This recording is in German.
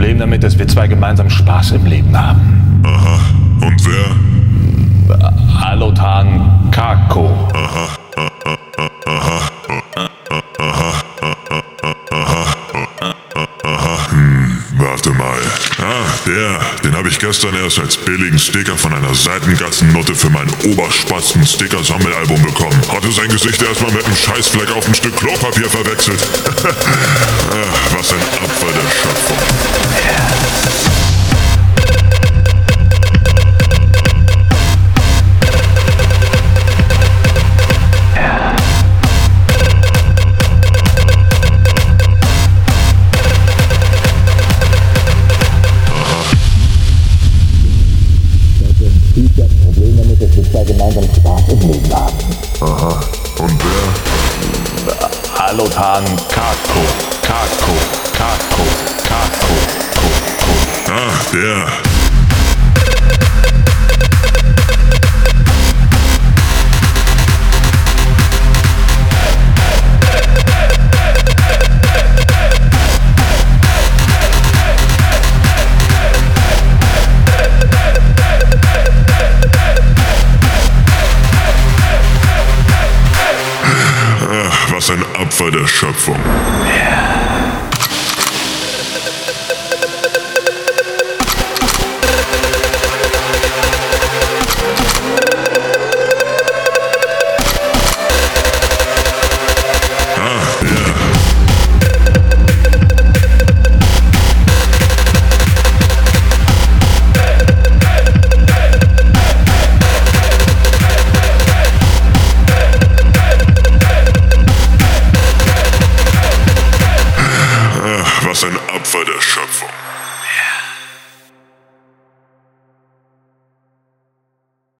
Problem damit, dass wir zwei gemeinsam Spaß im Leben haben. Aha. Und wer? Alotan Kako. Warte mal. Ah, der. Den habe ich gestern erst als billigen Sticker von einer Seitengatzennutte für mein Oberspatzen Sticker-Sammelalbum bekommen. Hatte sein Gesicht erstmal mit einem Scheißfleck auf ein Stück Klopapier verwechselt. ah, was dass wir zwei gemeinsam Spaß im Leben haben. Aha. Und wer? Alotan Kako. Kako. Kako. Kako. Ko, Ah, der. Ach, was ein Opfer der Schöpfung. platform.